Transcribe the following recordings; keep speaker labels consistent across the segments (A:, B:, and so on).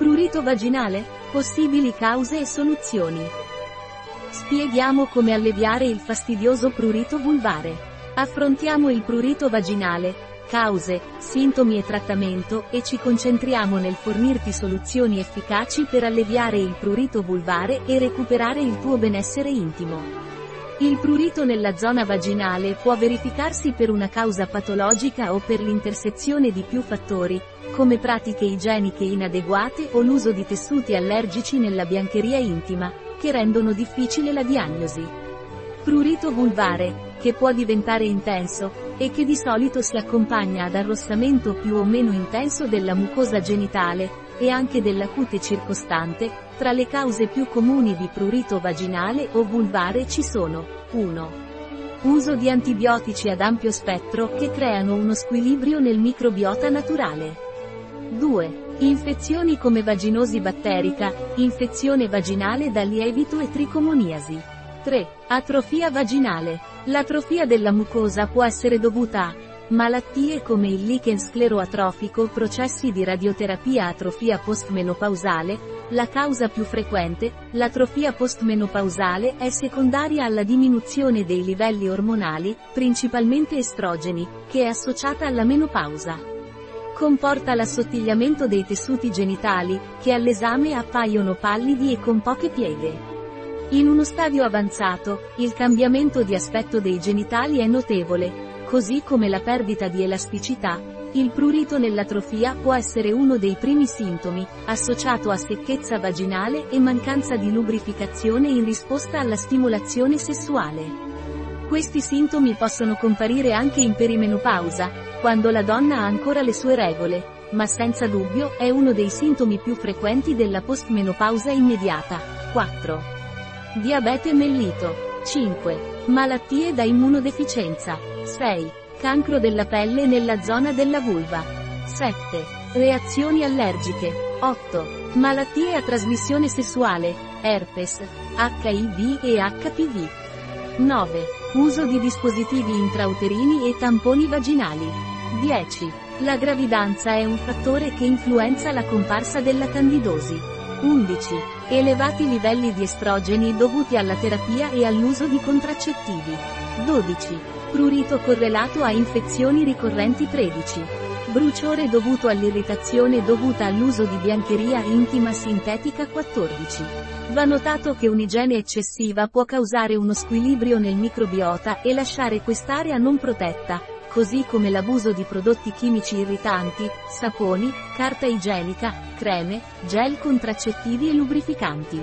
A: Prurito vaginale? Possibili cause e soluzioni. Spieghiamo come alleviare il fastidioso prurito vulvare. Affrontiamo il prurito vaginale, cause, sintomi e trattamento, e ci concentriamo nel fornirti soluzioni efficaci per alleviare il prurito vulvare e recuperare il tuo benessere intimo. Il prurito nella zona vaginale può verificarsi per una causa patologica o per l'intersezione di più fattori, come pratiche igieniche inadeguate o l'uso di tessuti allergici nella biancheria intima, che rendono difficile la diagnosi. Prurito vulvare, che può diventare intenso, e che di solito si accompagna ad arrossamento più o meno intenso della mucosa genitale, e anche della cute circostante, tra le cause più comuni di prurito vaginale o vulvare ci sono 1. Uso di antibiotici ad ampio spettro che creano uno squilibrio nel microbiota naturale. 2. Infezioni come vaginosi batterica, infezione vaginale da lievito e tricomoniasi. 3. Atrofia vaginale. L'atrofia della mucosa può essere dovuta a Malattie come il lichen scleroatrofico processi di radioterapia atrofia postmenopausale, la causa più frequente, l'atrofia postmenopausale è secondaria alla diminuzione dei livelli ormonali, principalmente estrogeni, che è associata alla menopausa. Comporta l'assottigliamento dei tessuti genitali, che all'esame appaiono pallidi e con poche pieghe. In uno stadio avanzato, il cambiamento di aspetto dei genitali è notevole, Così come la perdita di elasticità, il prurito nell'atrofia può essere uno dei primi sintomi, associato a secchezza vaginale e mancanza di lubrificazione in risposta alla stimolazione sessuale. Questi sintomi possono comparire anche in perimenopausa, quando la donna ha ancora le sue regole, ma senza dubbio è uno dei sintomi più frequenti della postmenopausa immediata. 4. Diabete mellito. 5. Malattie da immunodeficienza. 6. Cancro della pelle nella zona della vulva. 7. Reazioni allergiche. 8. Malattie a trasmissione sessuale, herpes, HIV e HPV. 9. Uso di dispositivi intrauterini e tamponi vaginali. 10. La gravidanza è un fattore che influenza la comparsa della candidosi. 11. Elevati livelli di estrogeni dovuti alla terapia e all'uso di contraccettivi. 12. Prurito correlato a infezioni ricorrenti 13. Bruciore dovuto all'irritazione dovuta all'uso di biancheria intima sintetica 14. Va notato che un'igiene eccessiva può causare uno squilibrio nel microbiota e lasciare quest'area non protetta, così come l'abuso di prodotti chimici irritanti, saponi, carta igienica, creme, gel contraccettivi e lubrificanti.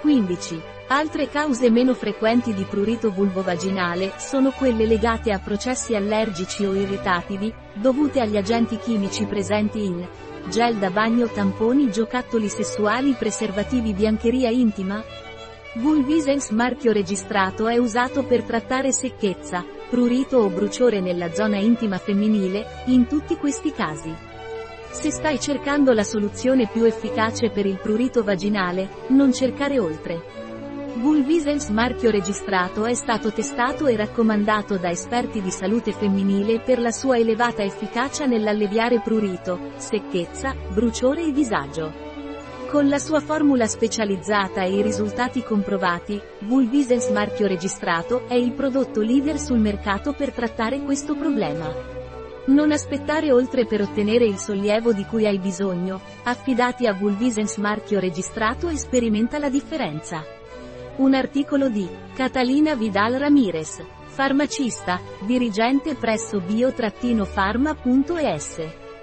A: 15. Altre cause meno frequenti di prurito vulvovaginale sono quelle legate a processi allergici o irritativi, dovute agli agenti chimici presenti in gel da bagno tamponi giocattoli sessuali preservativi biancheria intima? Vulvisens marchio registrato è usato per trattare secchezza, prurito o bruciore nella zona intima femminile, in tutti questi casi. Se stai cercando la soluzione più efficace per il prurito vaginale, non cercare oltre. Vulvisens marchio registrato è stato testato e raccomandato da esperti di salute femminile per la sua elevata efficacia nell'alleviare prurito, secchezza, bruciore e disagio. Con la sua formula specializzata e i risultati comprovati, Vulvisens marchio registrato è il prodotto leader sul mercato per trattare questo problema. Non aspettare oltre per ottenere il sollievo di cui hai bisogno, affidati a Vulvisens marchio registrato e sperimenta la differenza. Un articolo di Catalina Vidal Ramirez, farmacista, dirigente presso bio-pharma.es.